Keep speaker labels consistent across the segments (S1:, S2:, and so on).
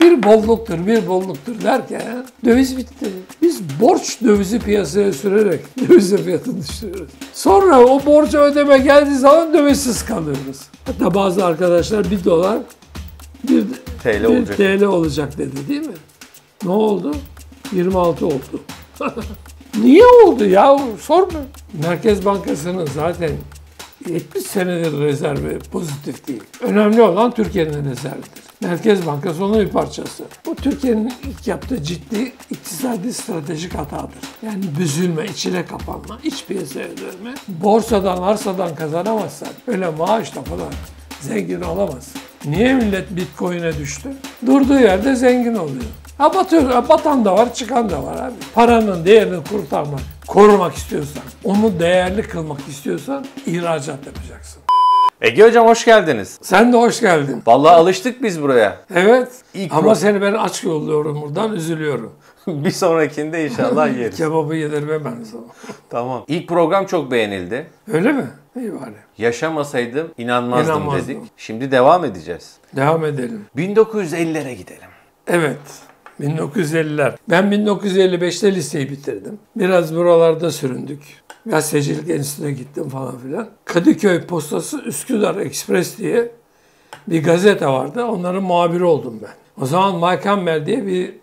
S1: Bir bolluktur, bir bolluktur derken döviz bitti. Biz borç dövizi piyasaya sürerek döviz fiyatını düşürüyoruz. Sonra o borcu ödeme geldiği zaman dövizsiz kalıyoruz. Hatta bazı arkadaşlar bir dolar bir
S2: TL
S1: bir
S2: olacak.
S1: TL olacak dedi değil mi? Ne oldu? 26 oldu. Niye oldu ya? Sorma. Merkez Bankası'nın zaten 70 senedir rezervi pozitif değil. Önemli olan Türkiye'nin rezervidir. Merkez Bankası onun bir parçası. Bu Türkiye'nin ilk yaptığı ciddi iktisadi stratejik hatadır. Yani büzülme, içine kapanma, iç piyasaya dönme. Borsadan, arsadan kazanamazsan öyle maaşla falan zengin olamazsın. Niye millet Bitcoin'e düştü? Durduğu yerde zengin oluyor. Ha batıyor, batan da var, çıkan da var abi. Paranın değerini kurtarmak, korumak istiyorsan, onu değerli kılmak istiyorsan ihracat yapacaksın.
S2: Ege Hocam hoş geldiniz.
S1: Sen de hoş geldin.
S2: Vallahi alıştık biz buraya.
S1: Evet.
S2: İlk
S1: ama seni ben aç yolluyorum buradan, üzülüyorum.
S2: bir sonrakinde inşallah yeriz.
S1: Kebabı yedirmem sana.
S2: tamam. İlk program çok beğenildi.
S1: Öyle mi? İyi bari.
S2: Yaşamasaydım inanmazdım,
S1: İnanmazdım.
S2: dedik. Şimdi devam edeceğiz.
S1: Devam edelim.
S2: 1950'lere gidelim.
S1: Evet. 1950'ler. Ben 1955'te liseyi bitirdim. Biraz buralarda süründük. Gazetecilik enstitüsüne gittim falan filan. Kadıköy Postası Üsküdar Express diye bir gazete vardı. Onların muhabiri oldum ben. O zaman Mike Hammer diye bir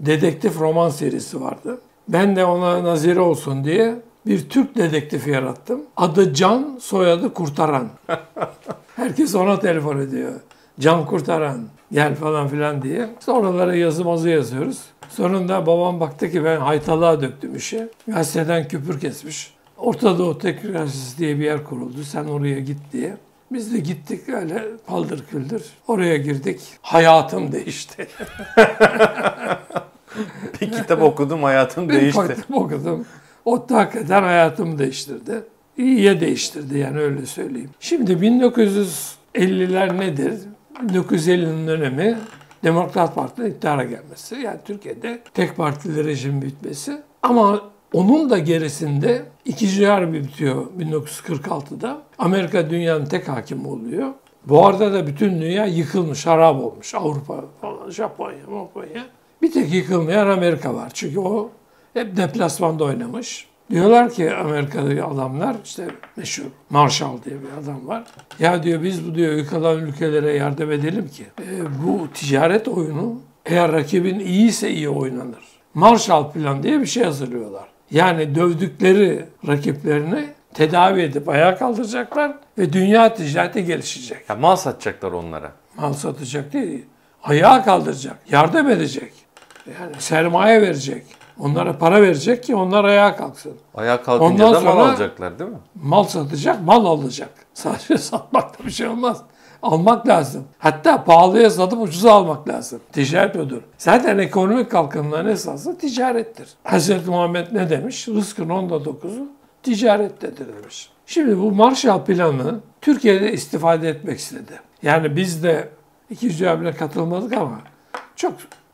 S1: dedektif roman serisi vardı. Ben de ona nazire olsun diye bir Türk dedektifi yarattım. Adı Can, soyadı Kurtaran. Herkes ona telefon ediyor. Can Kurtaran gel falan filan diye. Sonraları yazı mazı yazıyoruz. Sonunda babam baktı ki ben haytalığa döktüm işi. Gazeteden küpür kesmiş. Orta Doğu Teknolojisi diye bir yer kuruldu. Sen oraya git diye. Biz de gittik öyle paldır küldür. Oraya girdik. Hayatım değişti.
S2: Bir kitap okudum hayatım
S1: Bir
S2: değişti.
S1: baktım okudum. O hakikaten hayatımı değiştirdi. İyiye değiştirdi yani öyle söyleyeyim. Şimdi 1950'ler nedir? 1950'nin önemi Demokrat Parti'nin iktidara gelmesi. Yani Türkiye'de tek partili rejim bitmesi. Ama onun da gerisinde ikinci harbi bitiyor 1946'da. Amerika dünyanın tek hakimi oluyor. Bu arada da bütün dünya yıkılmış, harap olmuş. Avrupa falan, Japonya, Japonya. Bir tek yıkılmayan Amerika var. Çünkü o hep deplasmanda oynamış. Diyorlar ki Amerika'daki adamlar işte meşhur Marshall diye bir adam var. Ya diyor biz bu diyor yıkılan ülkelere yardım edelim ki e, bu ticaret oyunu eğer rakibin iyiyse iyi oynanır. Marshall Plan diye bir şey hazırlıyorlar. Yani dövdükleri rakiplerini tedavi edip ayağa kaldıracaklar ve dünya ticareti gelişecek.
S2: Ya mal satacaklar onlara.
S1: Mal satacak değil, ayağa kaldıracak, yardım edecek. Yani sermaye verecek. Onlara para verecek ki onlar ayağa kalksın.
S2: Ayağa kalkınca
S1: Ondan
S2: da mal alacaklar değil mi?
S1: Mal satacak, mal alacak. Sadece satmakta bir şey olmaz. Almak lazım. Hatta pahalıya satıp ucuza almak lazım. Ticaret odur. Zaten ekonomik kalkınmanın esası ticarettir. Hz. Muhammed ne demiş? Rızkın onda dokuzu ticarettedir demiş. Şimdi bu Marshall Planı Türkiye'de istifade etmek istedi. Yani biz de ikinci hamle katılmadık ama çok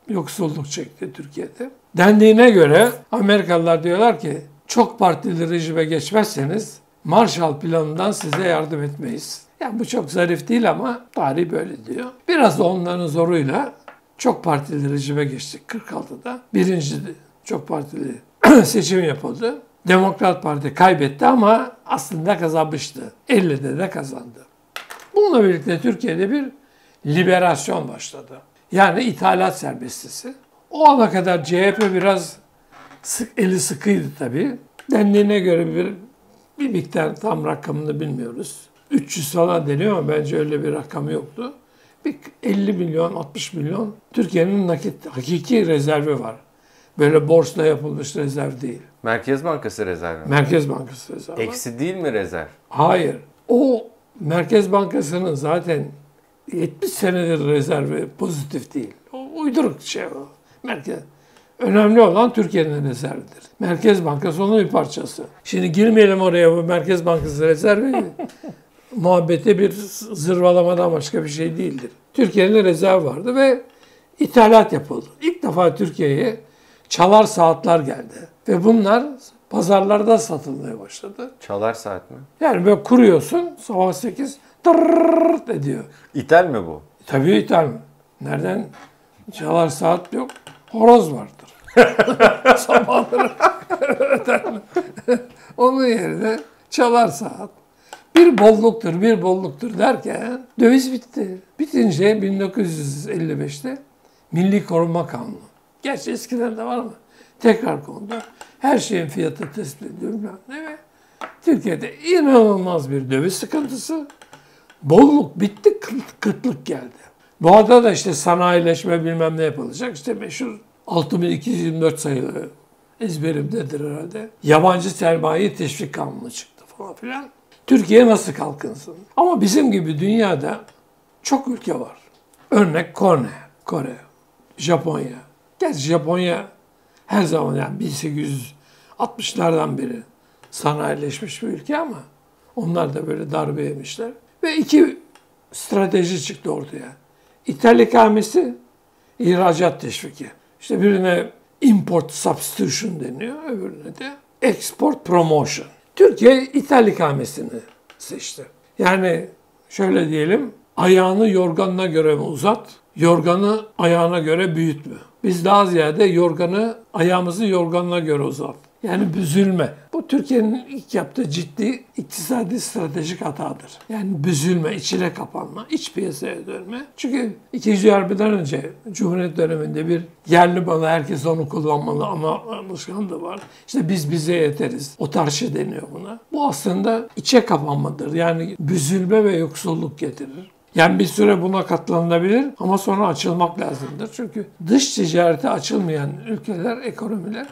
S1: yoksulluk çekti Türkiye'de. Dendiğine göre Amerikalılar diyorlar ki çok partili rejime geçmezseniz Marshall Planı'ndan size yardım etmeyiz. Yani bu çok zarif değil ama tarih böyle diyor. Biraz da onların zoruyla çok partili rejime geçtik 46'da. Birinci çok partili seçim yapıldı. Demokrat Parti kaybetti ama aslında kazanmıştı. 50'de de kazandı. Bununla birlikte Türkiye'de bir liberasyon başladı. Yani ithalat serbestisi. O ana kadar CHP biraz sık, eli sıkıydı tabii. Dendiğine göre bir, bir miktar tam rakamını bilmiyoruz. 300 falan deniyor ama bence öyle bir rakam yoktu. Bir 50 milyon, 60 milyon Türkiye'nin nakit, hakiki rezervi var. Böyle borçla yapılmış rezerv değil.
S2: Merkez Bankası rezervi. mi?
S1: Merkez Bankası rezervi.
S2: Eksi değil mi rezerv?
S1: Hayır. O Merkez Bankası'nın zaten 70 senedir rezervi pozitif değil. O uyduruk şey o. Merkez. Önemli olan Türkiye'nin rezervidir. Merkez Bankası onun bir parçası. Şimdi girmeyelim oraya bu Merkez Bankası rezervi. muhabbete bir zırvalamadan başka bir şey değildir. Türkiye'nin rezerv vardı ve ithalat yapıldı. İlk defa Türkiye'ye çalar saatler geldi. Ve bunlar pazarlarda satılmaya başladı.
S2: Çalar saat mi?
S1: Yani böyle kuruyorsun sabah 8 tırrrrt ediyor.
S2: İthal mi bu?
S1: Tabii ithal. Nereden Çalar saat yok. Horoz vardır. Sabahları. Onun yerine çalar saat. Bir bolluktur, bir bolluktur derken döviz bitti. Bitince 1955'te Milli Koruma Kanunu. Gerçi eskiden de var mı? Tekrar kondu. Her şeyin fiyatı tespit ediliyor. Ne ve Türkiye'de inanılmaz bir döviz sıkıntısı. Bolluk bitti, kıt- kıtlık geldi. Arada da işte sanayileşme bilmem ne yapılacak. İşte meşhur 6224 sayılı ezberimdedir herhalde. Yabancı sermaye teşvik kanunu çıktı falan filan. Türkiye nasıl kalkınsın? Ama bizim gibi dünyada çok ülke var. Örnek Kore, Kore, Japonya. Gerçi Japonya her zaman yani 1860'lardan beri sanayileşmiş bir ülke ama onlar da böyle darbe yemişler. Ve iki strateji çıktı ortaya. İthal ikamesi, ihracat teşviki. İşte birine import substitution deniyor, öbürüne de export promotion. Türkiye ithal ikamesini seçti. Yani şöyle diyelim, ayağını yorganına göre mi uzat, yorganı ayağına göre büyütme. Biz daha ziyade yorganı, ayağımızı yorganına göre uzat. Yani büzülme. Bu Türkiye'nin ilk yaptığı ciddi iktisadi stratejik hatadır. Yani büzülme, içine kapanma, iç piyasaya dönme. Çünkü ikinci Harbi'den önce Cumhuriyet döneminde bir yerli malı herkes onu kullanmalı ama alışkanlığı var. İşte biz bize yeteriz. Otarşi deniyor buna. Bu aslında içe kapanmadır. Yani büzülme ve yoksulluk getirir. Yani bir süre buna katlanılabilir ama sonra açılmak lazımdır. Çünkü dış ticarete açılmayan ülkeler, ekonomiler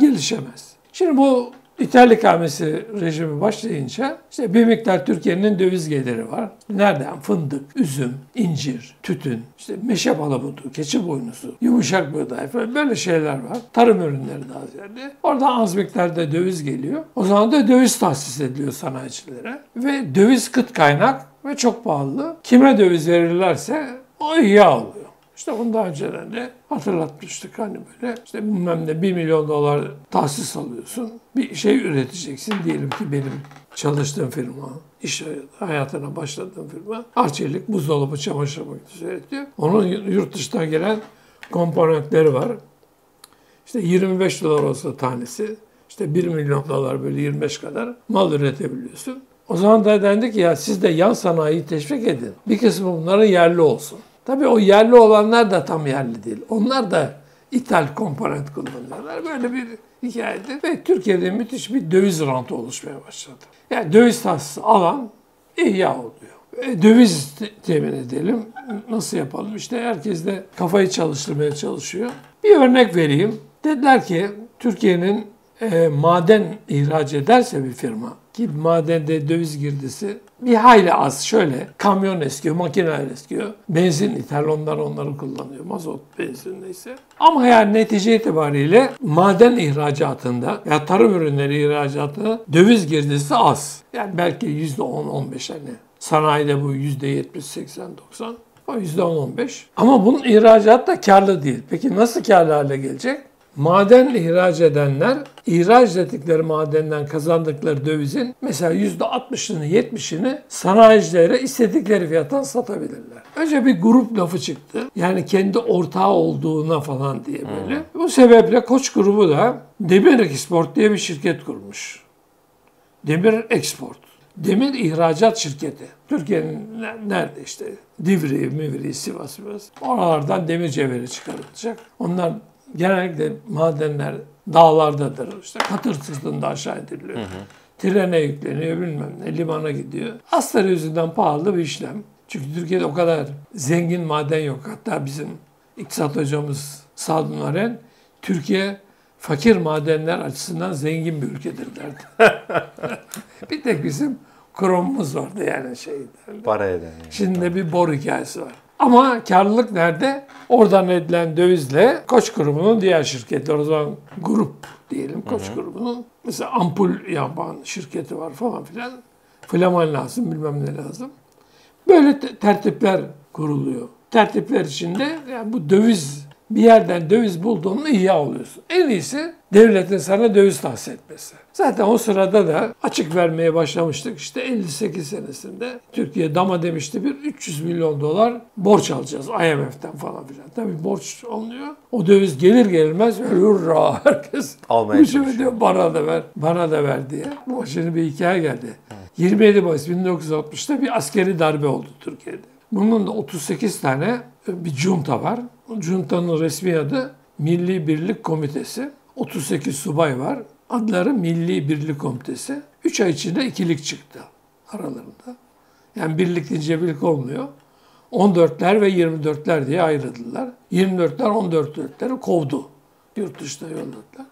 S1: gelişemez. Şimdi bu İthal ikamesi rejimi başlayınca işte bir miktar Türkiye'nin döviz geliri var. Nereden? Fındık, üzüm, incir, tütün, işte meşe palamudu, keçi boynuzu, yumuşak buğday falan böyle şeyler var. Tarım ürünleri daha ziyade. Oradan az miktarda döviz geliyor. O zaman da döviz tahsis ediliyor sanayicilere. Ve döviz kıt kaynak ve çok pahalı. Kime döviz verirlerse o iyi oluyor. İşte bundan önceden de hatırlatmıştık hani böyle işte bilmem ne 1 milyon dolar tahsis alıyorsun. Bir şey üreteceksin diyelim ki benim çalıştığım firma, iş hayatına başladığım firma Arçelik buzdolabı çamaşır makinesi üretiyor. Onun yurt dışından gelen komponentleri var. İşte 25 dolar olsa tanesi işte 1 milyon dolar böyle 25 kadar mal üretebiliyorsun. O zaman da dendi ki ya siz de yan sanayiyi teşvik edin. Bir kısmı bunların yerli olsun. Tabii o yerli olanlar da tam yerli değil. Onlar da ithal komponent kullanıyorlar. Böyle bir hikayedir. Ve Türkiye'de müthiş bir döviz rantı oluşmaya başladı. Yani döviz tahsisi alan ihya oluyor. E, döviz temin edelim. Nasıl yapalım? İşte herkes de kafayı çalıştırmaya çalışıyor. Bir örnek vereyim. Dediler ki Türkiye'nin e, maden ihraç ederse bir firma ki madende döviz girdisi bir hayli az. Şöyle kamyon eskiyor, makine eskiyor. Benzin ithal onlar onları kullanıyor. Mazot, benzin neyse. Ama yani netice itibariyle maden ihracatında ya tarım ürünleri ihracatında döviz girdisi az. Yani belki %10-15 hani. Sanayide bu %70-80-90. O %10-15. Ama bunun ihracatı da karlı değil. Peki nasıl karlı hale gelecek? Maden ihraç edenler ihraç ettikleri madenden kazandıkları dövizin mesela %60'ını 70'ini sanayicilere istedikleri fiyattan satabilirler. Önce bir grup lafı çıktı. Yani kendi ortağı olduğuna falan diye böyle. Hmm. Bu sebeple Koç grubu da Demir Export diye bir şirket kurmuş. Demir Export. Demir ihracat şirketi. Türkiye'nin nerede işte Divri, Mivri, Sivas, Sivas. Oralardan demir cevheri çıkarılacak. Onlar genellikle madenler dağlardadır. İşte katır sırtında aşağı ediliyor. Hı hı. Trene yükleniyor bilmem ne limana gidiyor. Asları yüzünden pahalı bir işlem. Çünkü Türkiye'de o kadar zengin maden yok. Hatta bizim iktisat hocamız Sadun Aren, Türkiye fakir madenler açısından zengin bir ülkedir derdi. bir tek bizim kurumumuz vardı yani şey.
S2: Para eden. Yani.
S1: Şimdi de bir bor hikayesi var. Ama karlılık nerede? Oradan edilen dövizle Koç grubunun diğer şirketler o zaman grup diyelim Koç hı hı. grubunun mesela ampul yapan şirketi var falan filan. Flaman lazım bilmem ne lazım. Böyle tertipler kuruluyor. Tertipler içinde yani bu döviz bir yerden döviz bulduğunu iyi alıyorsun. En iyisi devletin sana döviz tahsis etmesi. Zaten o sırada da açık vermeye başlamıştık. İşte 58 senesinde Türkiye dama demişti bir 300 milyon dolar borç alacağız IMF'den falan filan. Tabii borç alınıyor. O döviz gelir gelmez hurra herkes
S2: Almaya çalışıyor.
S1: bana da ver, bana da ver diye. Bu şimdi bir hikaye geldi. 27 Mayıs 1960'ta bir askeri darbe oldu Türkiye'de. Bunun da 38 tane bir junta var. O Junta'nın resmi adı Milli Birlik Komitesi. 38 subay var. Adları Milli Birlik Komitesi. 3 ay içinde ikilik çıktı aralarında. Yani birlik deyince birlik olmuyor. 14'ler ve 24'ler diye ayrıldılar. 24'ler 14'leri kovdu. Yurt dışına yolladılar.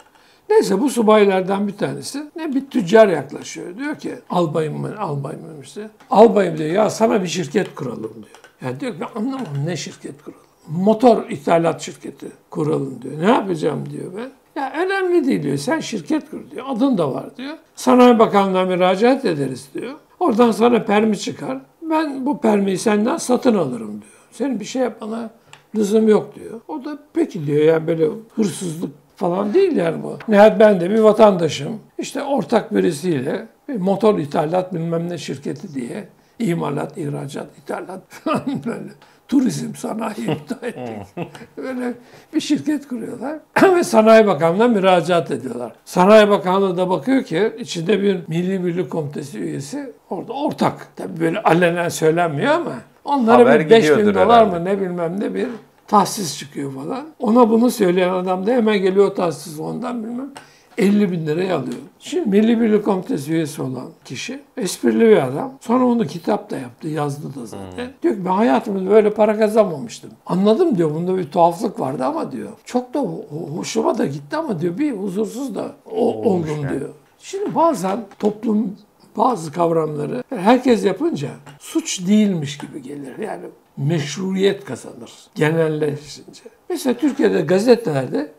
S1: Neyse bu subaylardan bir tanesi ne bir tüccar yaklaşıyor. Diyor ki albayım mı albayım mı işte. Albayım diyor ya sana bir şirket kuralım diyor. Yani diyor ki ben anlamam ne şirket kuralım. Motor ithalat şirketi kuralım diyor. Ne yapacağım diyor ben. Ya önemli değil diyor. Sen şirket kur diyor. Adın da var diyor. Sanayi Bakanlığı'na müracaat ederiz diyor. Oradan sana permi çıkar. Ben bu permiyi senden satın alırım diyor. Senin bir şey yapmana lüzum yok diyor. O da peki diyor yani böyle hırsızlık falan değil yani bu. Nihayet ben de bir vatandaşım. İşte ortak birisiyle bir motor ithalat bilmem ne şirketi diye imalat, ihracat, ithalat falan böyle turizm, sanayi iptal ettik. Böyle bir şirket kuruyorlar. Ve Sanayi Bakanlığı'na müracaat ediyorlar. Sanayi Bakanlığı da bakıyor ki içinde bir Milli Birlik Komitesi üyesi orada ortak. Tabii böyle alenen söylenmiyor ama onlara
S2: Haber
S1: bir 5 bin dolar
S2: herhalde.
S1: mı ne bilmem ne bir tahsis çıkıyor falan. Ona bunu söyleyen adam da hemen geliyor tahsis ondan bilmem 50 bin liraya alıyor. Şimdi Milli Birlik Komitesi üyesi olan kişi esprili bir adam. Sonra onu kitap da yaptı, yazdı da zaten. Diyor ki ben hayatımda böyle para kazanmamıştım. Anladım diyor bunda bir tuhaflık vardı ama diyor. Çok da ho- hoşuma da gitti ama diyor bir huzursuz da o,
S2: Olmuş
S1: oldum
S2: yani.
S1: diyor. Şimdi bazen toplum bazı kavramları herkes yapınca suç değilmiş gibi gelir. Yani meşruiyet kazanır genelleşince. Mesela Türkiye'de gazetelerde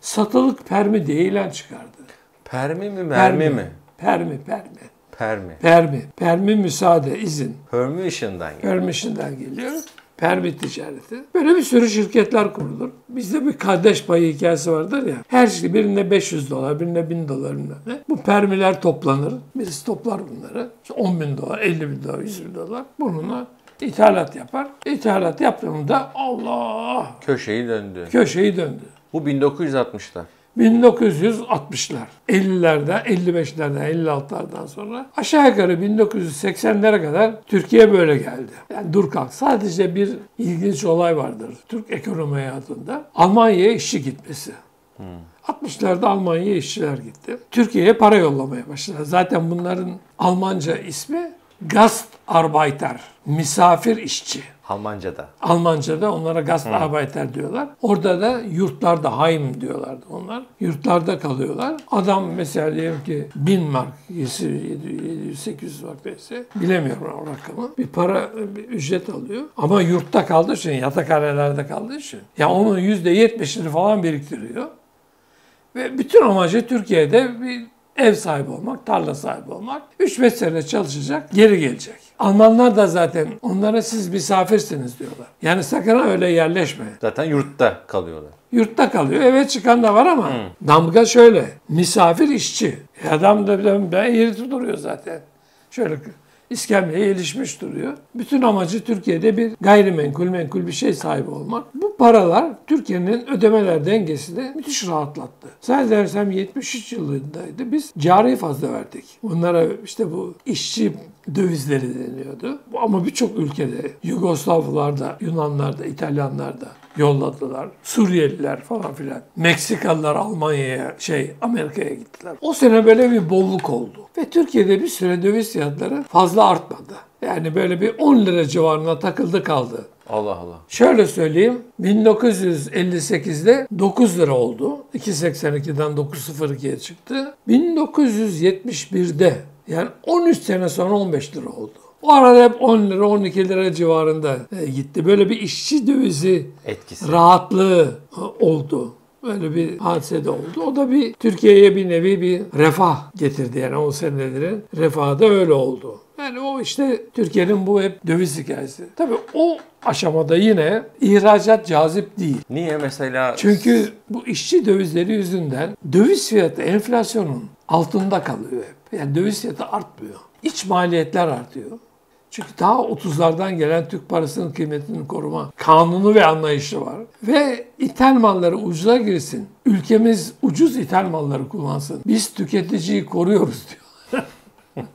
S1: satılık permi diye ilan çıkardı.
S2: Permi mi mermi mi?
S1: Permi, permi.
S2: Permi.
S1: Permi. Permi müsaade, izin.
S2: Permission'dan geliyor.
S1: Permission'dan geliyor. Permi ticareti. Böyle bir sürü şirketler kurulur. Bizde bir kardeş payı hikayesi vardır ya. Her şey birinde 500 dolar, birinde 1000 dolar bilmem ne. Bu permiler toplanır. Birisi toplar bunları. İşte 10 bin dolar, 50 bin dolar, 100 bin dolar. Bununla ithalat yapar. İthalat yaptığında Allah
S2: Köşeyi döndü.
S1: köşeyi döndü.
S2: Bu 1960'lar.
S1: 1960'lar, 50'lerden, 55'lerden, 56'lardan sonra aşağı yukarı 1980'lere kadar Türkiye böyle geldi. Yani dur kalk. Sadece bir ilginç olay vardır Türk ekonomi hayatında. Almanya'ya işçi gitmesi. 60'larda Almanya'ya işçiler gitti. Türkiye'ye para yollamaya başladı. Zaten bunların Almanca ismi Gastarbeiter, misafir işçi.
S2: Almanca'da.
S1: Almanca'da onlara Gastarbeiter diyorlar. Orada da yurtlarda Heim diyorlardı onlar. Yurtlarda kalıyorlar. Adam mesela diyelim ki 1000 mark, 700, 800 mark neyse bilemiyorum o rakamı. Bir para, bir ücret alıyor. Ama yurtta kaldığı için, yatakhanelerde kaldığı için. Ya onun %70'ini falan biriktiriyor. Ve bütün amacı Türkiye'de bir ev sahibi olmak, tarla sahibi olmak. 3-5 sene çalışacak, geri gelecek. Almanlar da zaten onlara siz misafirsiniz diyorlar. Yani sakın öyle yerleşme.
S2: Zaten yurtta kalıyorlar.
S1: Yurtta kalıyor. Eve çıkan da var ama damga şöyle. Misafir işçi. E adam da ben, ben eğri duruyor zaten. Şöyle iskemleye ilişmiş duruyor. Bütün amacı Türkiye'de bir gayrimenkul menkul bir şey sahibi olmak. Bu paralar Türkiye'nin ödemeler dengesini müthiş rahatlattı. Zannedersem 73 yılındaydı. Biz cari fazla verdik. Bunlara işte bu işçi dövizleri deniyordu. Ama birçok ülkede Yugoslavlar da, Yunanlar da, İtalyanlar da yolladılar. Suriyeliler falan filan. Meksikalılar Almanya'ya, şey Amerika'ya gittiler. O sene böyle bir bolluk oldu. Ve Türkiye'de bir süre döviz fiyatları fazla artmadı. Yani böyle bir 10 lira civarına takıldı kaldı.
S2: Allah Allah.
S1: Şöyle söyleyeyim. 1958'de 9 lira oldu. 2.82'den 9.02'ye çıktı. 1971'de yani 13 sene sonra 15 lira oldu. O arada hep 10 lira 12 lira civarında e, gitti. Böyle bir işçi dövizi
S2: Etkisi.
S1: rahatlığı oldu. Böyle bir hadise de oldu. O da bir Türkiye'ye bir nevi bir refah getirdi. Yani o senelerin refahı da öyle oldu. Yani o işte Türkiye'nin bu hep döviz hikayesi. Tabii o aşamada yine ihracat cazip değil.
S2: Niye mesela
S1: Çünkü bu işçi dövizleri yüzünden döviz fiyatı enflasyonun altında kalıyor hep. Yani döviz fiyatı artmıyor. İç maliyetler artıyor. Çünkü daha 30'lardan gelen Türk parasının kıymetini koruma kanunu ve anlayışı var. Ve ithal malları ucuza girsin. Ülkemiz ucuz ithal malları kullansın. Biz tüketiciyi koruyoruz diyor.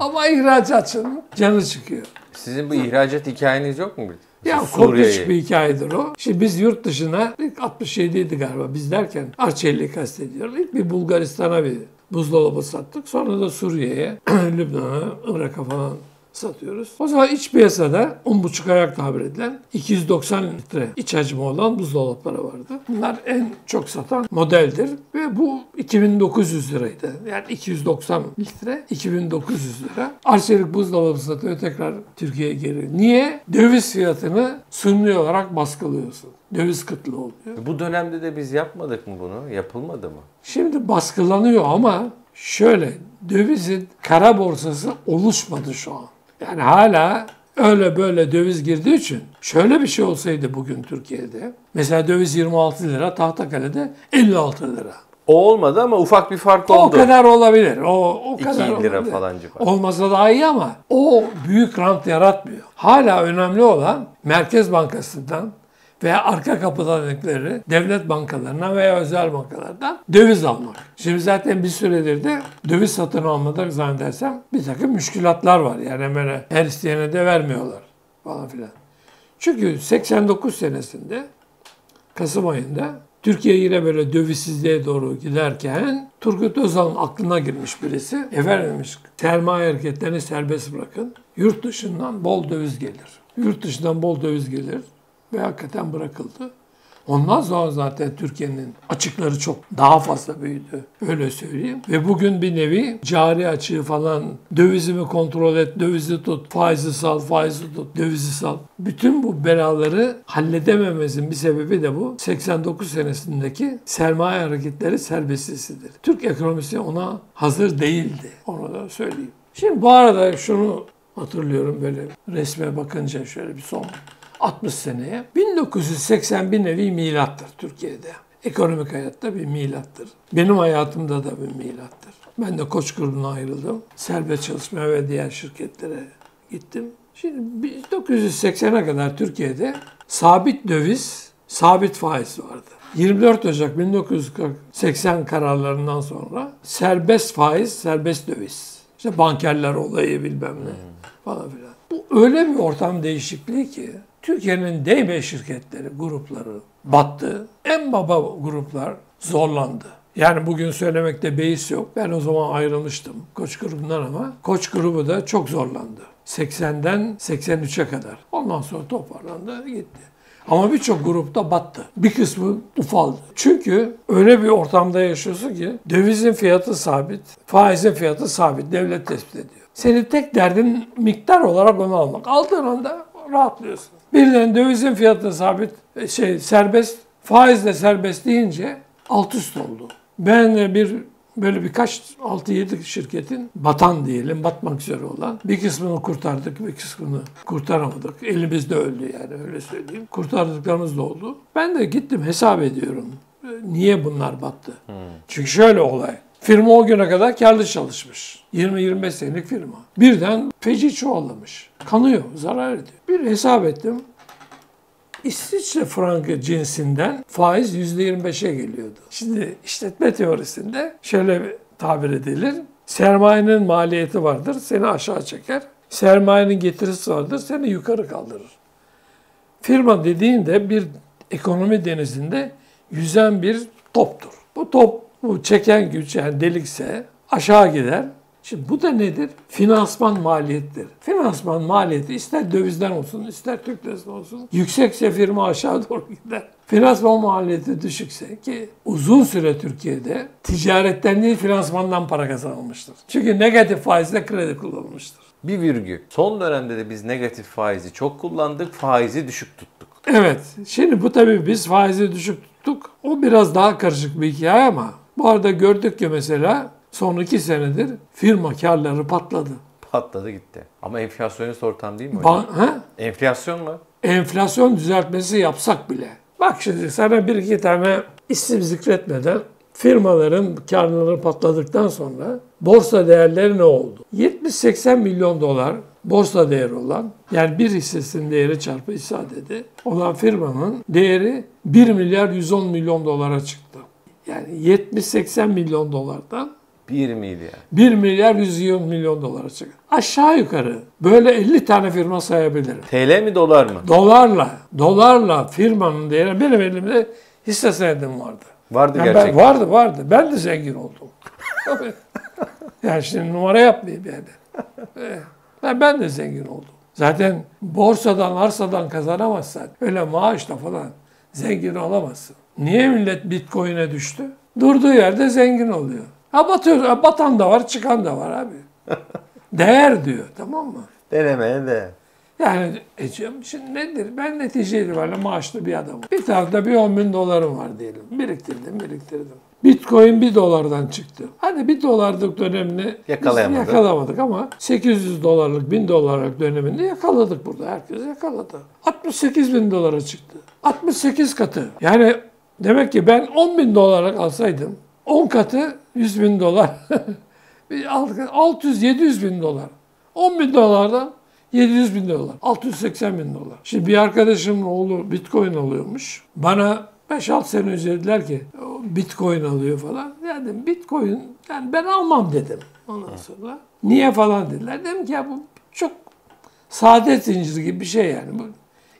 S1: Ama ihracatçının canı çıkıyor.
S2: sizin bu ihracat hikayeniz yok mu?
S1: Ya korkunç bir hikayedir o. Şimdi biz yurt dışına ilk 67 idi galiba biz derken Arçelik'i kastediyorum. İlk bir Bulgaristan'a bir buzdolabı sattık. Sonra da Suriye'ye, Lübnan'a, Irak'a falan satıyoruz. O zaman iç piyasada 10,5 ayak tabir edilen 290 litre iç hacmi olan buzdolapları vardı. Bunlar en çok satan modeldir ve bu 2900 liraydı. Yani 290 litre 2900 lira. Arçelik buzdolabı satıyor tekrar Türkiye'ye geri. Niye? Döviz fiyatını sünni olarak baskılıyorsun. Döviz kıtlığı oluyor.
S2: Bu dönemde de biz yapmadık mı bunu? Yapılmadı mı?
S1: Şimdi baskılanıyor ama şöyle dövizin kara borsası oluşmadı şu an. Yani hala öyle böyle döviz girdiği için şöyle bir şey olsaydı bugün Türkiye'de. Mesela döviz 26 lira, Tahtakale'de 56 lira.
S2: O olmadı ama ufak bir fark
S1: O
S2: oldu.
S1: kadar olabilir. O, o
S2: 2
S1: kadar
S2: lira
S1: olabilir.
S2: falan civarı.
S1: Olmasa daha iyi ama o büyük rant yaratmıyor. Hala önemli olan Merkez Bankası'ndan veya arka kapıdan dedikleri devlet bankalarına veya özel bankalardan döviz almak. Şimdi zaten bir süredir de döviz satın almada zannedersem bir takım müşkülatlar var. Yani hemen her isteyene de vermiyorlar falan filan. Çünkü 89 senesinde Kasım ayında Türkiye yine böyle dövizsizliğe doğru giderken Turgut Özal'ın aklına girmiş birisi. Efendim demiş sermaye hareketlerini serbest bırakın. Yurt dışından bol döviz gelir. Yurt dışından bol döviz gelir ve hakikaten bırakıldı. Ondan sonra zaten Türkiye'nin açıkları çok daha fazla büyüdü. Öyle söyleyeyim. Ve bugün bir nevi cari açığı falan dövizimi kontrol et, dövizi tut, faizi sal, faizi tut, dövizi sal. Bütün bu belaları halledemememizin bir sebebi de bu. 89 senesindeki sermaye hareketleri serbestisidir. Türk ekonomisi ona hazır değildi. Onu da söyleyeyim. Şimdi bu arada şunu hatırlıyorum böyle resme bakınca şöyle bir son 60 seneye. 1980 bir nevi milattır Türkiye'de. Ekonomik hayatta bir milattır. Benim hayatımda da bir milattır. Ben de Koç grubuna ayrıldım. Serbest çalışmaya ve diğer şirketlere gittim. Şimdi 1980'e kadar Türkiye'de sabit döviz, sabit faiz vardı. 24 Ocak 1980 kararlarından sonra serbest faiz, serbest döviz. İşte bankerler olayı bilmem ne falan filan. Bu öyle bir ortam değişikliği ki Türkiye'nin değme şirketleri, grupları battı. En baba gruplar zorlandı. Yani bugün söylemekte beis yok. Ben o zaman ayrılmıştım Koç grubundan ama Koç grubu da çok zorlandı. 80'den 83'e kadar. Ondan sonra toparlandı gitti. Ama birçok grupta battı. Bir kısmı ufaldı. Çünkü öyle bir ortamda yaşıyorsun ki dövizin fiyatı sabit, faizin fiyatı sabit. Devlet tespit ediyor. Senin tek derdin miktar olarak onu almak. Aldığın anda rahatlıyorsun. Birden dövizin fiyatı sabit, şey serbest, faiz de serbest deyince alt üst oldu. Ben bir böyle birkaç 6-7 şirketin batan diyelim, batmak üzere olan bir kısmını kurtardık, bir kısmını kurtaramadık. Elimizde öldü yani öyle söyleyeyim. Kurtardıklarımız da oldu. Ben de gittim hesap ediyorum. Niye bunlar battı? Çünkü şöyle olay. Firma o güne kadar karlı çalışmış. 20-25 senelik firma. Birden feci çoğallamış. Kanıyor, zarar ediyor. Bir hesap ettim. İsviçre frangı cinsinden faiz %25'e geliyordu. Şimdi işletme teorisinde şöyle bir tabir edilir. Sermayenin maliyeti vardır, seni aşağı çeker. Sermayenin getirisi vardır, seni yukarı kaldırır. Firma dediğinde bir ekonomi denizinde yüzen bir toptur. Bu top bu çeken güç yani delikse aşağı gider. Şimdi bu da nedir? Finansman maliyettir. Finansman maliyeti ister dövizden olsun, ister Türk lirası olsun. Yüksekse firma aşağı doğru gider. Finansman maliyeti düşükse ki uzun süre Türkiye'de ticaretten değil finansmandan para kazanılmıştır. Çünkü negatif faizle kredi kullanılmıştır.
S2: Bir virgül. Son dönemde de biz negatif faizi çok kullandık, faizi düşük tuttuk.
S1: Evet. Şimdi bu tabii biz faizi düşük tuttuk. O biraz daha karışık bir hikaye ama bu arada gördük ki mesela son iki senedir firma karları patladı.
S2: Patladı gitti. Ama enflasyonist ortam değil mi hocam?
S1: Ba- ha?
S2: Enflasyon mu?
S1: enflasyon düzeltmesi yapsak bile. Bak şimdi sana bir iki tane isim zikretmeden firmaların karlılığı patladıktan sonra borsa değerleri ne oldu? 70-80 milyon dolar borsa değeri olan yani bir hissesinin değeri çarpı hisse adedi olan firmanın değeri 1 milyar 110 milyon dolara çıktı. Yani 70-80 milyon dolardan
S2: 1 milyar.
S1: 1 milyar 110 milyon dolara çıktı. Aşağı yukarı böyle 50 tane firma sayabilirim.
S2: TL mi dolar mı?
S1: Dolarla, dolarla firmanın değeri benim elimde hisse senedim vardı.
S2: Vardı
S1: Yani ben,
S2: gerçekten.
S1: vardı vardı. Ben de zengin oldum. Yani şimdi numara yapmayayım yani. Ben, ben de zengin oldum. Zaten borsadan, arsadan kazanamazsan öyle maaşla falan zengin olamazsın. Niye millet bitcoin'e düştü? Durduğu yerde zengin oluyor. Ha batıyor, ha batan da var, çıkan da var abi. Değer diyor, tamam mı?
S2: Denemeye de.
S1: Yani e şimdi nedir? Ben netice itibariyle maaşlı bir adamım. Bir tarafta bir 10 bin dolarım var diyelim. Biriktirdim, biriktirdim. Bitcoin bir dolardan çıktı. Hadi bir dolarlık dönemini
S2: Yakalayamadık.
S1: yakalamadık ama 800 dolarlık, 1000 dolarlık döneminde yakaladık burada. Herkes yakaladı. 68 bin dolara çıktı. 68 katı. Yani demek ki ben 10 bin dolara alsaydım 10 katı 100 bin dolar. 600-700 bin dolar. 10 bin dolardan 700 bin dolar. 680 bin dolar. Şimdi bir arkadaşımın oğlu bitcoin alıyormuş. Bana 5-6 sene önce dediler ki "O bitcoin alıyor falan. Dedim bitcoin yani ben almam dedim. Ondan sonra niye falan dediler. Dedim ki ya bu çok saadet zinciri gibi bir şey yani. Bu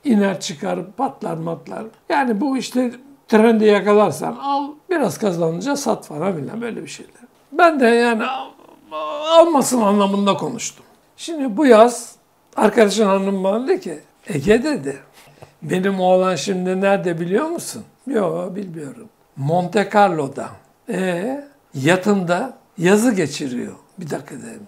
S1: iner çıkar patlar matlar. Yani bu işte trendi yakalarsan al biraz kazanınca sat falan filan böyle bir şeyler. Ben de yani al- almasın anlamında konuştum. Şimdi bu yaz arkadaşın hanım bana dedi ki Ege dedi benim oğlan şimdi nerede biliyor musun? Yok bilmiyorum. Monte Carlo'da. E yatında yazı geçiriyor. Bir dakika dedim.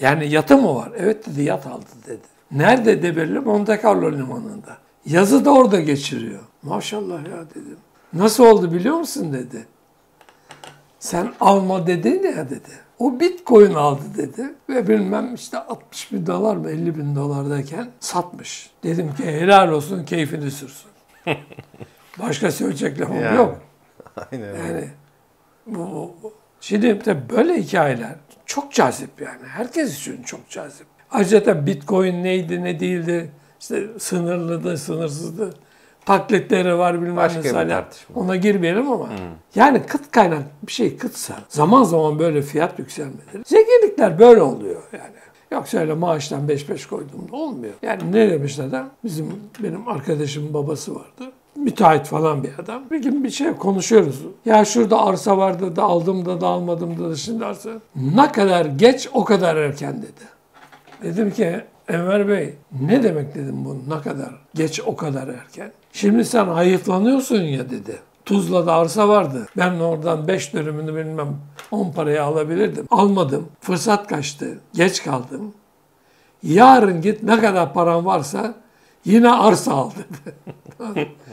S1: Yani yatı mı var? Evet dedi yat aldı dedi. Nerede de belli Monte Carlo limanında. Yazı da orada geçiriyor. Maşallah ya dedim. Nasıl oldu biliyor musun dedi. Sen alma dedin ya dedi. O bitcoin aldı dedi. Ve bilmem işte 60 bin dolar mı 50 bin dolardayken satmış. Dedim ki helal olsun keyfini sürsün. Başka söyleyecek lafım
S2: Yani.
S1: yok.
S2: Aynen.
S1: Yani bu. Şimdi tabii böyle hikayeler çok cazip yani. Herkes için çok cazip. Ayrıca Bitcoin neydi ne değildi. İşte sınırlıydı, sınırsızdı. Taklitleri var bilmem
S2: Başka
S1: ne
S2: tartışma.
S1: Ona girmeyelim ama. Yani kıt kaynak bir şey kıtsa zaman zaman böyle fiyat yükselmeleri. Zenginlikler böyle oluyor yani. Yoksa öyle maaştan 5-5 koyduğumda olmuyor. Yani ne demiş adam? Bizim benim arkadaşımın babası vardı. Müteahhit falan bir adam. Bir gün bir şey konuşuyoruz. Ya şurada arsa vardı da aldım da da almadım da da şimdi arsa. Ne kadar geç o kadar erken dedi. Dedim ki Enver Bey ne demek dedim bu ne kadar geç o kadar erken. Şimdi sen hayıflanıyorsun ya dedi. Tuzla'da arsa vardı. Ben oradan 5 dönümünü bilmem 10 paraya alabilirdim. Almadım. Fırsat kaçtı. Geç kaldım. Yarın git ne kadar paran varsa yine arsa al dedi.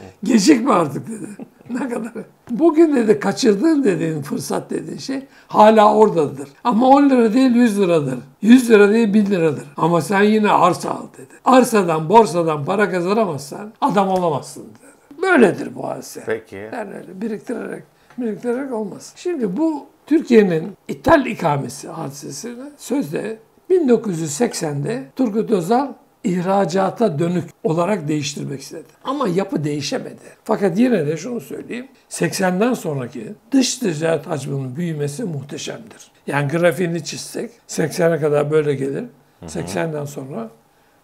S1: Gecikme artık dedi. Ne kadar? Bugün dedi kaçırdığın dediğin fırsat dediğin şey hala oradadır. Ama 10 lira değil 100 liradır. 100 lira değil 1000 liradır. Ama sen yine arsa al dedi. Arsadan borsadan para kazanamazsan adam olamazsın dedi. Böyledir bu hadise.
S2: Peki.
S1: Yani öyle biriktirerek, biriktirerek olmaz. Şimdi bu Türkiye'nin ithal ikamesi hadisesini sözde 1980'de Turgut Özal ihracata dönük olarak değiştirmek istedi. Ama yapı değişemedi. Fakat yine de şunu söyleyeyim. 80'den sonraki dış ticaret hacminin büyümesi muhteşemdir. Yani grafiğini çizsek 80'e kadar böyle gelir. 80'den sonra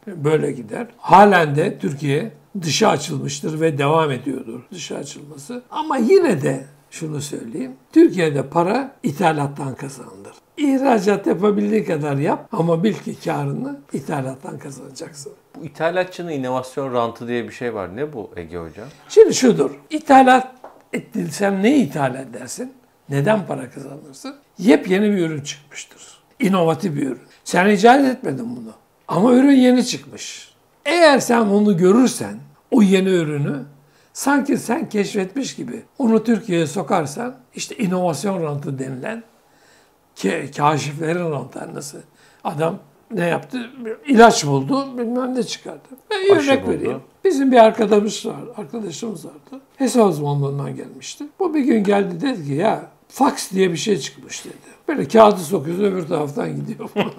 S1: böyle gider. Halen de Türkiye dışa açılmıştır ve devam ediyordur dışa açılması. Ama yine de şunu söyleyeyim. Türkiye'de para ithalattan kazanılır. İhracat yapabildiğin kadar yap ama bil ki karını ithalattan kazanacaksın.
S2: Bu ithalatçının inovasyon rantı diye bir şey var. Ne bu Ege Hocam?
S1: Şimdi şudur. İthalat ettiysem ne ithal edersin? Neden para kazanırsın? Yepyeni bir ürün çıkmıştır. İnovatif bir ürün. Sen icat etmedin bunu. Ama ürün yeni çıkmış. Eğer sen onu görürsen, o yeni ürünü sanki sen keşfetmiş gibi onu Türkiye'ye sokarsan işte inovasyon rantı denilen ke, kaşiflerin nasıl? Adam ne yaptı? İlaç buldu, bilmem ne çıkardı. Ben
S2: Aşı
S1: örnek
S2: buldu.
S1: vereyim. Bizim bir arkadaşımız var, arkadaşımız vardı. Hesap uzmanlığından gelmişti. Bu bir gün geldi dedi ki ya fax diye bir şey çıkmış dedi. Böyle kağıdı sokuyoruz öbür taraftan gidiyor falan.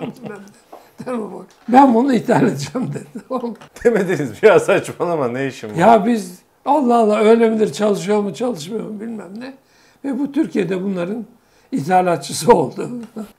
S1: bak, ben bunu ithal edeceğim dedi. Oğlum,
S2: Demediniz ya saçmalama ne işim var?
S1: ya biz Allah Allah öyle midir çalışıyor mu çalışmıyor mu bilmem ne. Ve bu Türkiye'de bunların ithalatçısı oldu.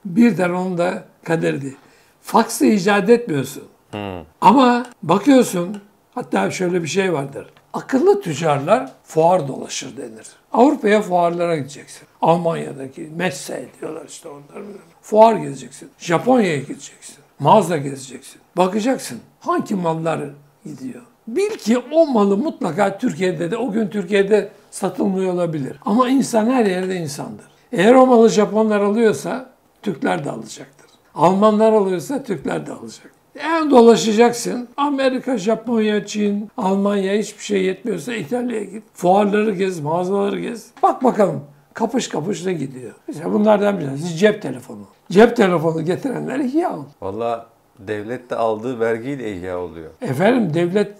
S1: Birden onun da kaderdi. Faksı icat etmiyorsun.
S2: Hı.
S1: Ama bakıyorsun hatta şöyle bir şey vardır. Akıllı tüccarlar fuar dolaşır denir. Avrupa'ya fuarlara gideceksin. Almanya'daki Messe diyorlar işte onlar. Fuar gezeceksin. Japonya'ya gideceksin. Mağaza gezeceksin. Bakacaksın hangi mallar gidiyor. Bil ki o malı mutlaka Türkiye'de de o gün Türkiye'de satılmıyor olabilir. Ama insan her yerde insandır. Eğer o malı Japonlar alıyorsa Türkler de alacaktır. Almanlar alıyorsa Türkler de alacak. Yani dolaşacaksın. Amerika, Japonya, Çin, Almanya hiçbir şey yetmiyorsa İtalya'ya git. Fuarları gez, mağazaları gez. Bak bakalım kapış kapış ne gidiyor. Mesela bunlardan bir tanesi cep telefonu. Cep telefonu getirenler ihya oldu.
S2: Valla devlet de aldığı vergiyle ihya oluyor.
S1: Efendim devlet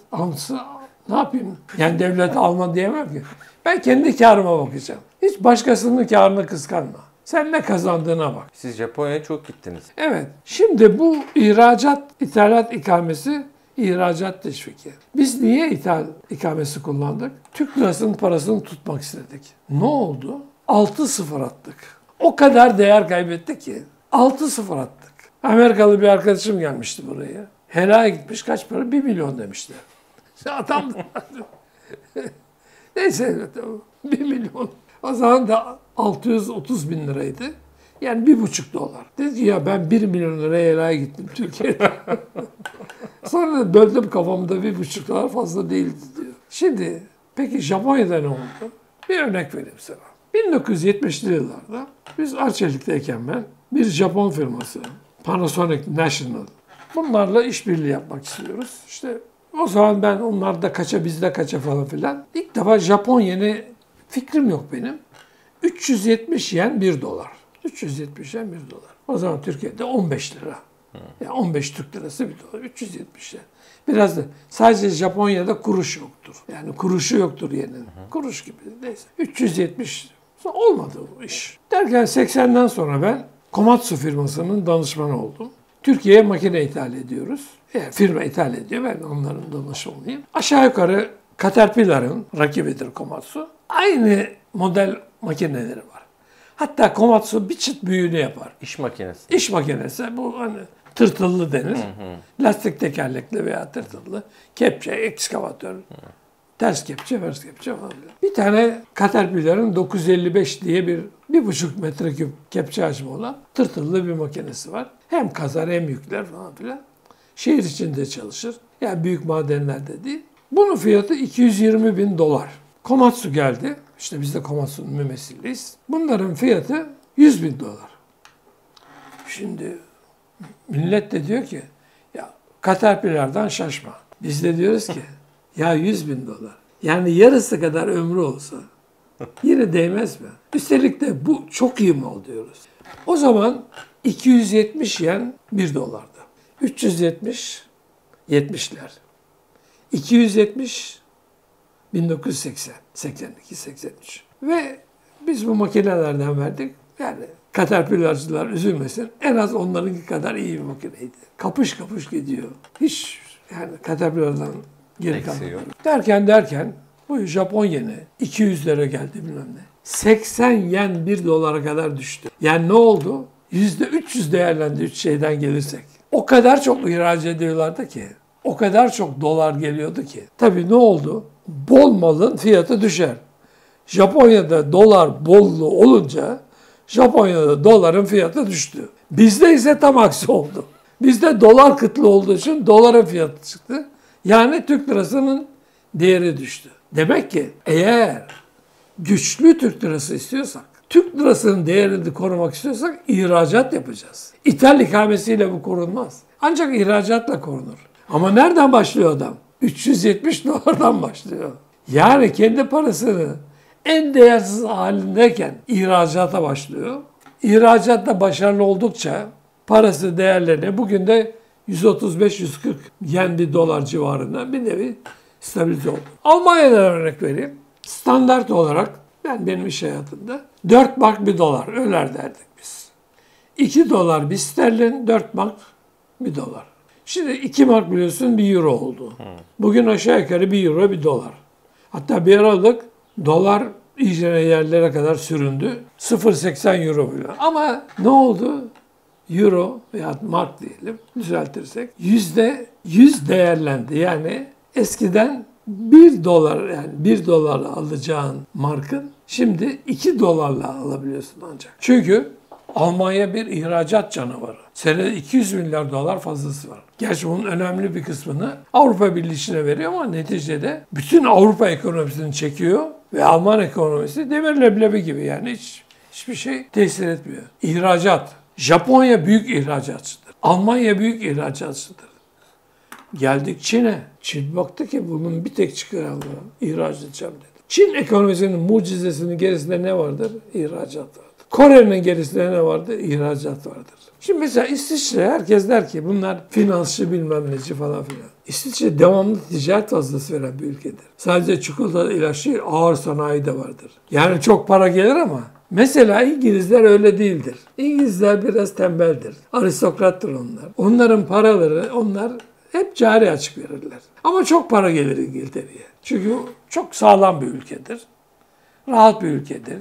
S1: ne yapayım? Yani devlet alma diyemem ki. Ben kendi karıma bakacağım. Hiç başkasının karını kıskanma. Sen ne kazandığına bak.
S2: Siz Japonya'ya çok gittiniz.
S1: Evet. Şimdi bu ihracat, ithalat ikamesi ihracat teşviki. Biz niye ithal ikamesi kullandık? Türk lirasının parasını tutmak istedik. Ne oldu? 6-0 attık. O kadar değer kaybetti ki. 6-0 attık. Amerikalı bir arkadaşım gelmişti buraya. Helaya gitmiş kaç para? 1 milyon demişler. Adam Neyse. 1 milyon. O zaman da 630 bin liraydı. Yani bir buçuk dolar. Dedi ki ya ben 1 milyon liraya helaya gittim Türkiye'de. Sonra da böldüm kafamda bir buçuk dolar fazla değildi diyor. Şimdi peki Japonya'da ne oldu? Bir örnek vereyim sana. 1970'li yıllarda biz Arçelik'teyken ben bir Japon firması Panasonic National bunlarla işbirliği yapmak istiyoruz. İşte o zaman ben onlar da kaça bizde kaça falan filan. İlk defa Japon yeni fikrim yok benim. 370 yen 1 dolar. 370 yen 1 dolar. O zaman Türkiye'de 15 lira. Yani 15 Türk lirası 1 dolar. 370 yen. Biraz da sadece Japonya'da kuruş yoktur. Yani kuruşu yoktur yenin. Kuruş gibi neyse. 370 olmadı bu iş. Derken 80'den sonra ben Komatsu firmasının danışmanı oldum. Türkiye'ye makine ithal ediyoruz. Firma ithal ediyor. Ben onların danışmanıyım. Aşağı yukarı Caterpillar'ın rakibidir Komatsu. Aynı model makineleri var. Hatta Komatsu bir çıt büyüğünü yapar.
S2: İş makinesi.
S1: İş makinesi bu hani tırtıllı denir. Lastik tekerlekli veya tırtıllı. Kepçe, ekskavatör. Ters kepçe, ters kepçe falan. Bir tane Caterpillar'ın 955 diye bir bir buçuk metreküp kepçe hacmi olan tırtıllı bir makinesi var. Hem kazar hem yükler falan filan. Şehir içinde çalışır. Yani büyük madenlerde değil. Bunun fiyatı 220 bin dolar. Komatsu geldi. İşte biz de Komatsu'nun mümessiliyiz. Bunların fiyatı 100 bin dolar. Şimdi millet de diyor ki ya Caterpillar'dan şaşma. Biz de diyoruz ki ya 100 bin dolar. Yani yarısı kadar ömrü olsa yine değmez mi? Üstelik de bu çok iyi mal diyoruz. O zaman 270 yen 1 dolardı. 370 70'ler. 270 1980, 82, 83. Ve biz bu makinelerden verdik. Yani Caterpillar'cılar üzülmesin. En az onlarınki kadar iyi bir makineydi. Kapış kapış gidiyor. Hiç yani Caterpillar'dan geri
S2: yok.
S1: Derken derken bu Japon yeni 200 lira geldi bilmem ne. 80 yen 1 dolara kadar düştü. Yani ne oldu? %300 değerlendi üç şeyden gelirsek. O kadar çok ihraç ediyorlardı ki. O kadar çok dolar geliyordu ki. Tabii ne oldu? Bol malın fiyatı düşer. Japonya'da dolar bolluğu olunca Japonya'da doların fiyatı düştü. Bizde ise tam aksi oldu. Bizde dolar kıtlı olduğu için doların fiyatı çıktı. Yani Türk lirasının değeri düştü. Demek ki eğer güçlü Türk lirası istiyorsak, Türk lirasının değerini korumak istiyorsak ihracat yapacağız. İthal ikamesiyle bu korunmaz. Ancak ihracatla korunur. Ama nereden başlıyor adam? 370 dolardan başlıyor. Yani kendi parasını en değersiz halindeyken ihracata başlıyor. İhracatta başarılı oldukça parası değerleniyor. Bugün de 135-140 yen bir dolar civarında bir nevi stabilize oldu. Almanya'dan örnek vereyim. Standart olarak ben benim iş hayatımda 4 mark bir dolar öler derdik biz. 2 dolar bir sterlin, 4 mark bir dolar. Şimdi 2 mark biliyorsun bir euro oldu. Bugün aşağı yukarı bir euro bir dolar. Hatta bir aralık dolar iyice yerlere kadar süründü. 0.80 euro bile. Ama ne oldu? Euro veya mark diyelim düzeltirsek yüzde yüz değerlendi. Yani eskiden 1 dolar yani 1 dolarla alacağın markın şimdi 2 dolarla alabiliyorsun ancak. Çünkü Almanya bir ihracat canavarı. Senede 200 milyar dolar fazlası var. Gerçi bunun önemli bir kısmını Avrupa Birliği'ne veriyor ama neticede bütün Avrupa ekonomisini çekiyor ve Alman ekonomisi demir leblebi gibi yani hiç hiçbir şey tesir etmiyor. İhracat. Japonya büyük ihracatçıdır. Almanya büyük ihracatçıdır. Geldik Çin'e. Çin baktı ki bunun bir tek çıkarı ihraç edeceğim dedi. Çin ekonomisinin mucizesinin gerisinde ne vardır? İhracat vardır. Kore'nin gerisinde ne vardır? İhracat vardır. Şimdi mesela İsviçre herkes der ki bunlar finansçı bilmem neci falan filan. İsviçre devamlı ticaret fazlası veren bir ülkedir. Sadece çikolata ilaç değil ağır sanayi de vardır. Yani çok para gelir ama Mesela İngilizler öyle değildir. İngilizler biraz tembeldir. Aristokrattır onlar. Onların paraları onlar hep cari açık verirler. Ama çok para gelir İngiltere'ye. Çünkü çok sağlam bir ülkedir. Rahat bir ülkedir.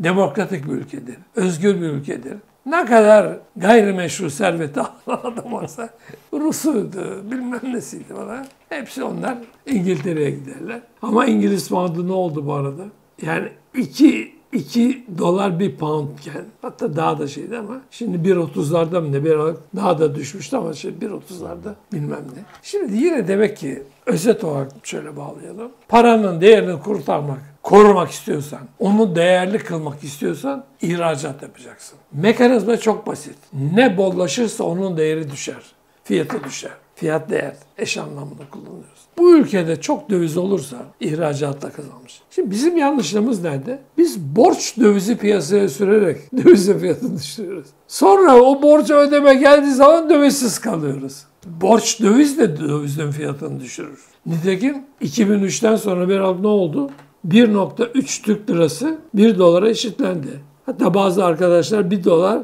S1: Demokratik bir ülkedir. Özgür bir ülkedir. Ne kadar gayrimeşru serveti alan adam varsa Rus'uydu, bilmem nesiydi falan. Hepsi onlar İngiltere'ye giderler. Ama İngiliz poundu ne oldu bu arada? Yani iki 2 dolar bir poundken hatta daha da şeydi ama şimdi 1.30'larda mı ne bir daha da düşmüştü ama şimdi 1.30'larda bilmem ne. Şimdi yine demek ki özet olarak şöyle bağlayalım. Paranın değerini kurtarmak, korumak istiyorsan, onu değerli kılmak istiyorsan ihracat yapacaksın. Mekanizma çok basit. Ne bollaşırsa onun değeri düşer. Fiyatı düşer. Fiyat değer eş anlamında kullanıyoruz. Bu ülkede çok döviz olursa ihracatta kazanmış. Şimdi bizim yanlışlığımız nerede? Biz borç dövizi piyasaya sürerek dövizin fiyatını düşürüyoruz. Sonra o borcu ödeme geldiği zaman dövizsiz kalıyoruz. Borç döviz de dövizin fiyatını düşürür. Nitekim 2003'ten sonra bir ne oldu? 1.3 Türk lirası 1 dolara eşitlendi. Hatta bazı arkadaşlar 1 dolar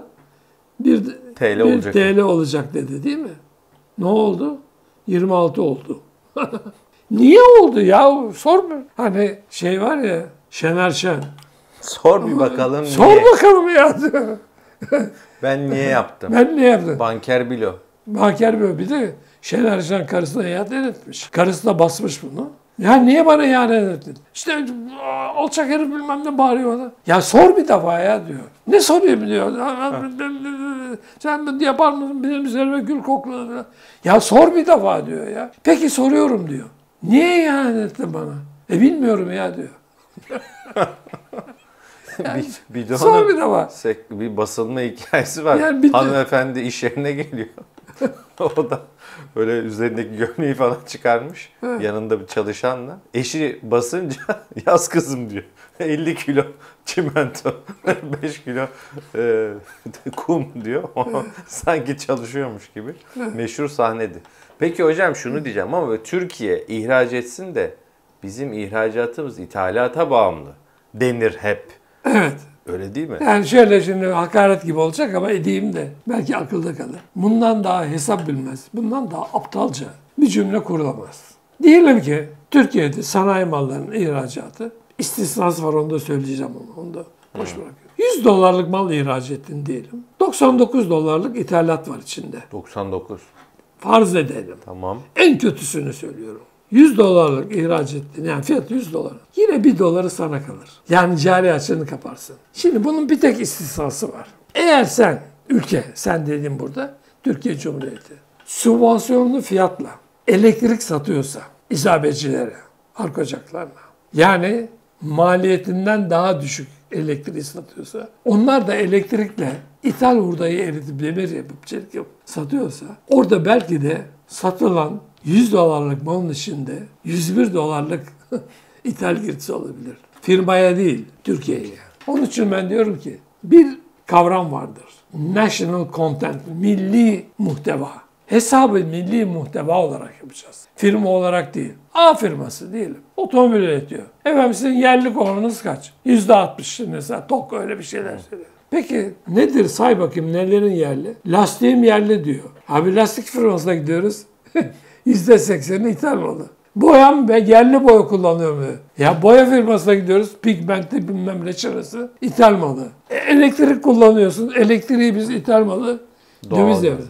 S1: 1
S2: TL
S1: 1
S2: olacak.
S1: TL olacak dedi değil mi? Ne oldu? 26 oldu. Niye oldu ya? Sor mu? Hani şey var ya Şener Şen.
S2: Sor bir bakalım
S1: Sor
S2: niye?
S1: bakalım ya.
S2: Ben niye yaptım?
S1: Ben ne yaptım?
S2: Banker Bilo.
S1: Baker böyle bir de Şener Şen karısına ihanet etmiş. Karısı da basmış bunu. Ya niye bana ihanet ettin? İşte alçak herif bilmem ne bağırıyor ona. Ya sor bir defa ya diyor. Ne sorayım diyor. Sen yapar mısın benim üzerime gül kokladın. Ya sor bir defa diyor ya. Peki soruyorum diyor. Niye ihanet ettin bana? E bilmiyorum ya diyor.
S2: bir, bir de onun
S1: bir defa.
S2: sek- bir basılma hikayesi var.
S1: Yani bir de-
S2: Hanımefendi iş yerine geliyor. o da böyle üzerindeki gömleği falan çıkarmış. Yanında bir çalışanla. Eşi basınca yaz kızım diyor. 50 kilo çimento, 5 kilo e, kum diyor. Sanki çalışıyormuş gibi. Meşhur sahnedi. Peki hocam şunu diyeceğim ama Türkiye ihraç etsin de bizim ihracatımız ithalata bağımlı denir hep.
S1: Evet.
S2: Öyle değil mi?
S1: Yani şöyle şimdi hakaret gibi olacak ama edeyim de belki akılda kalır. Bundan daha hesap bilmez, bundan daha aptalca bir cümle kurulamaz. Diyelim ki Türkiye'de sanayi mallarının ihracatı, istisnası var onu da söyleyeceğim ama onu da boş bırakıyorum. 100 dolarlık mal ihraç ettin diyelim. 99 dolarlık ithalat var içinde.
S2: 99.
S1: Farz edelim.
S2: Tamam.
S1: En kötüsünü söylüyorum. 100 dolarlık ihraç ettin. Yani fiyat 100 dolar. Yine 1 doları sana kalır. Yani cari açığını kaparsın. Şimdi bunun bir tek istisnası var. Eğer sen ülke, sen dediğim burada Türkiye Cumhuriyeti sübvansiyonlu fiyatla elektrik satıyorsa isabetçilere, arka ocaklarına yani maliyetinden daha düşük elektriği satıyorsa onlar da elektrikle ithal hurdayı eritip demir yapıp çelik yapıp satıyorsa orada belki de satılan 100 dolarlık malın içinde 101 dolarlık ithal girdisi olabilir. Firmaya değil, Türkiye'ye. Onun için ben diyorum ki bir kavram vardır. National content, milli muhteva. Hesabı milli muhteva olarak yapacağız. Firma olarak değil. A firması diyelim. Otomobil üretiyor. Efendim sizin yerli oranınız kaç? %60 mesela. TOK öyle bir şeyler söylüyor. Peki nedir say bakayım nelerin yerli? Lastiğim yerli diyor. Abi lastik firmasına gidiyoruz. %80'i ithal malı. Boyam ve yerli boya kullanıyorum diyor. Ya boya firmasına gidiyoruz. Pigmentli bilmem reçinesi ithal malı. E, elektrik kullanıyorsun. Elektriği biz ithal malı. Döviz devri.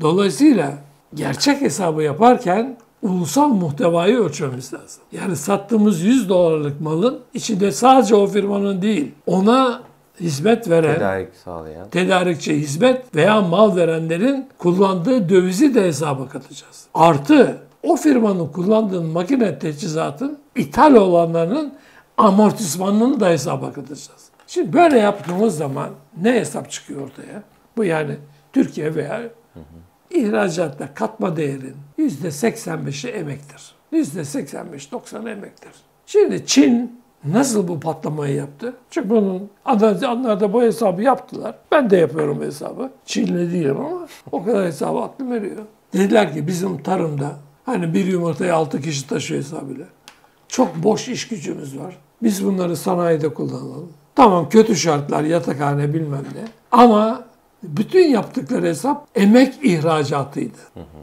S1: Dolayısıyla gerçek hesabı yaparken ulusal muhtevayı ölçmemiz lazım. Yani sattığımız 100 dolarlık malın içinde sadece o firmanın değil, ona hizmet veren,
S2: Tedarik sağlayan.
S1: tedarikçi hizmet veya mal verenlerin kullandığı dövizi de hesaba katacağız. Artı o firmanın kullandığı makine teçhizatın ithal olanlarının amortismanını da hesaba katacağız. Şimdi böyle yaptığımız zaman ne hesap çıkıyor ortaya? Bu yani Türkiye veya ihracatta katma değerin %85'i emektir. %85-90 emektir. Şimdi Çin nasıl bu patlamayı yaptı? Çünkü bunun onlar da bu hesabı yaptılar. Ben de yapıyorum hesabı. Çinli değilim ama o kadar hesabı aklım veriyor. Dediler ki bizim tarımda hani bir yumurtayı 6 kişi taşıyor hesabıyla. Çok boş iş gücümüz var. Biz bunları sanayide kullanalım. Tamam kötü şartlar, yatakhane bilmem ne. Ama bütün yaptıkları hesap emek ihracatıydı.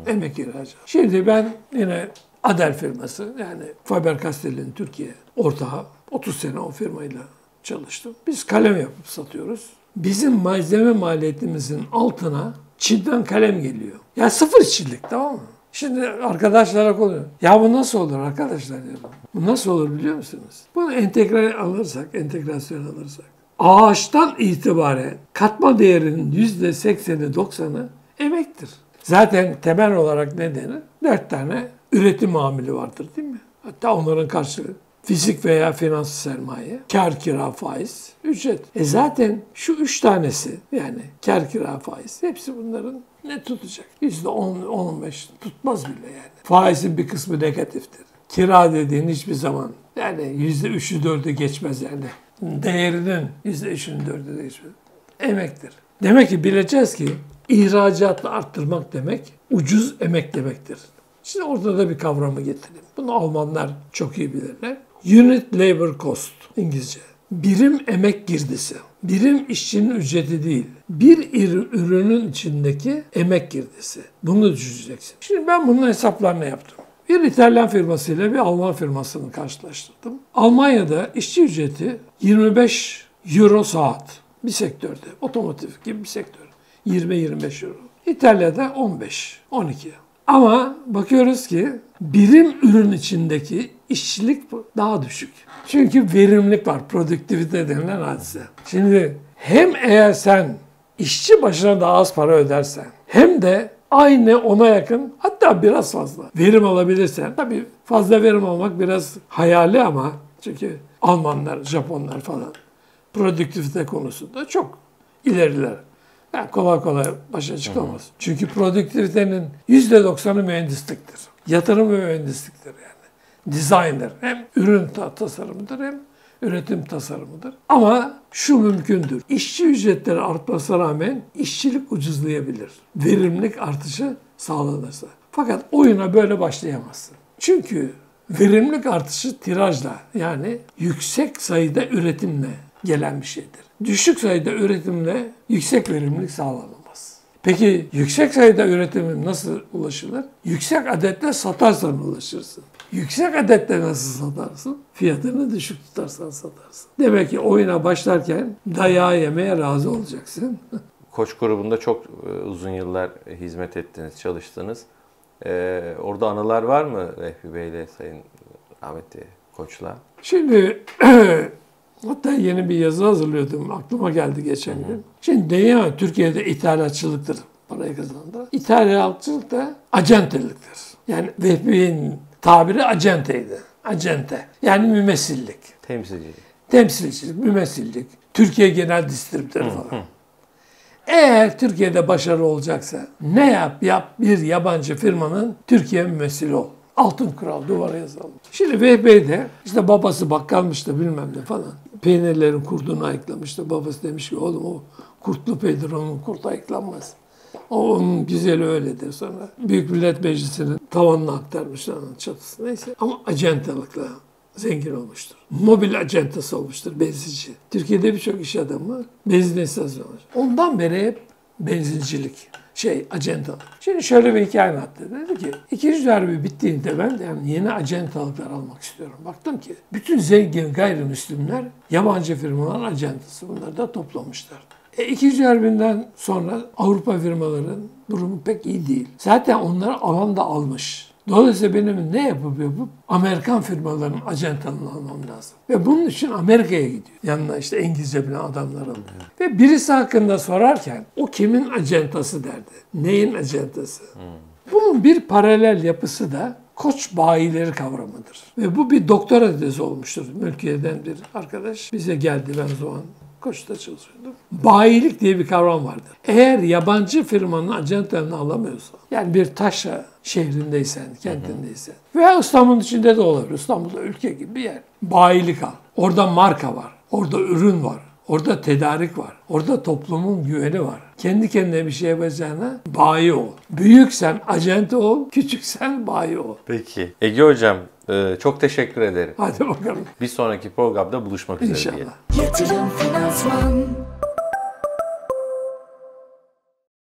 S1: Emek ihracatı. Şimdi ben yine Adel firması yani Faber-Castell'in Türkiye ortağı 30 sene o firmayla çalıştım. Biz kalem yapıp satıyoruz. Bizim malzeme maliyetimizin altına Çin'den kalem geliyor. Ya sıfır işçilik tamam mı? Şimdi arkadaşlara konuyor. Ya bu nasıl olur arkadaşlar diyorum. Bu nasıl olur biliyor musunuz? Bunu entegre alırsak, entegrasyon alırsak. Ağaçtan itibaren katma değerinin %80'i 90'ı emektir. Zaten temel olarak ne denir? Dört tane üretim amili vardır değil mi? Hatta onların karşılığı fizik veya finans sermaye, kar kira faiz, ücret. E zaten şu üç tanesi yani kar kira faiz hepsi bunların ne tutacak? Yüzde 10, 15 tutmaz bile yani. Faizin bir kısmı negatiftir. Kira dediğin hiçbir zaman yani yüzde üçü dördü geçmez yani. Değerinin yüzde üçünü dördü de geçmez. Emektir. Demek ki bileceğiz ki ihracatı arttırmak demek ucuz emek demektir. Şimdi orada da bir kavramı getireyim. Bunu Almanlar çok iyi bilirler. Unit labor cost İngilizce. Birim emek girdisi. Birim işçinin ücreti değil. Bir ir- ürünün içindeki emek girdisi. Bunu düşüneceksin. Şimdi ben bunun hesaplarını yaptım. Bir İtalyan firmasıyla bir Alman firmasını karşılaştırdım. Almanya'da işçi ücreti 25 euro saat bir sektörde. Otomotiv gibi bir sektör. 20-25 euro. İtalya'da 15, 12. Ama bakıyoruz ki birim ürün içindeki işçilik daha düşük. Çünkü verimlilik var, produktivite denilen hadise. Şimdi hem eğer sen işçi başına daha az para ödersen hem de aynı ona yakın hatta biraz fazla verim alabilirsen tabii fazla verim almak biraz hayali ama çünkü Almanlar, Japonlar falan produktivite konusunda çok ileriler. Yani kolay kolay başa çıkamaz. Çünkü produktivitenin %90'ı mühendisliktir. Yatırım ve mühendisliktir yani. Designer hem ürün ta- tasarımıdır hem üretim tasarımıdır. Ama şu mümkündür. İşçi ücretleri artmasına rağmen işçilik ucuzlayabilir. Verimlilik artışı sağlanırsa. Fakat oyuna böyle başlayamazsın. Çünkü verimlilik artışı tirajla yani yüksek sayıda üretimle gelen bir şeydir. Düşük sayıda üretimle yüksek verimlilik sağlanamaz. Peki yüksek sayıda üretime nasıl ulaşılır? Yüksek adetle satarsan ulaşırsın. Yüksek adetle nasıl satarsın? Fiyatını düşük tutarsan satarsın. Demek ki oyuna başlarken dayağı yemeye razı olacaksın.
S2: Koç grubunda çok e, uzun yıllar hizmet ettiniz, çalıştınız. Ee, orada anılar var mı Vehbi Bey'le, Sayın Rahmetli Koç'la?
S1: Şimdi hatta yeni bir yazı hazırlıyordum. Aklıma geldi geçen gün. Şimdi dünya Türkiye'de ithalatçılıktır parayı kazandı. İthalatçılık da acenteliktir. Yani Vehbi'nin tabiri acenteydi. Acente. Yani mümessillik.
S2: Temsilcilik.
S1: Temsilcilik, mümessillik. Türkiye genel distribütörü falan. Eğer Türkiye'de başarılı olacaksa ne yap yap bir yabancı firmanın Türkiye mümessili ol. Altın kural duvara yazalım. Şimdi Vehbey'de işte babası bakkalmıştı bilmem ne falan. Peynirlerin kurduğunu ayıklamıştı. Babası demiş ki oğlum o kurtlu peynir onun kurt ayıklanmaz. O onun güzeli öyledir sonra. Büyük Millet Meclisi'nin tavanına aktarmışlar onun çatısına. Neyse. Ama acentalıkla zengin olmuştur. Mobil acentası olmuştur, benzinci. Türkiye'de birçok iş adamı benzin istasyonu. Ondan beri hep benzincilik şey acentalık. Şimdi şöyle bir hikaye anlattı. Dedi ki ikinci darbe bittiğinde ben yani yeni acentalıklar almak istiyorum. Baktım ki bütün zengin gayrimüslimler yabancı firmaların acentası. Bunları da toplamışlar. E, ikinci harbiden sonra Avrupa firmaların durumu pek iyi değil. Zaten onları alan da almış. Dolayısıyla benim ne yapıp yapıp Amerikan firmalarının ajantalığını almam lazım. Ve bunun için Amerika'ya gidiyor. Yanına işte İngilizce bilen adamlar alıyor. Ve birisi hakkında sorarken o kimin ajantası derdi. Neyin ajantası? Bunun bir paralel yapısı da koç bayileri kavramıdır. Ve bu bir doktora tezi olmuştur. Mülkiye'den bir arkadaş bize geldi ben o zaman Koç'ta çalışıyordum. Bayilik diye bir kavram vardır. Eğer yabancı firmanın ajantalarını alamıyorsan, yani bir taşra şehrindeysen, kentindeysen veya İstanbul'un içinde de olabilir. İstanbul'da ülke gibi bir yer. Bayilik al. Orada marka var. Orada ürün var. Orada tedarik var. Orada toplumun güveni var. Kendi kendine bir şey yapacağına bayi ol. Büyüksen acente ol, küçüksen bayi ol.
S2: Peki. Ege Hocam e, çok teşekkür ederim.
S1: Hadi bakalım.
S2: Bir sonraki programda buluşmak üzere diyelim.
S1: İnşallah.
S3: Yatırım Finansman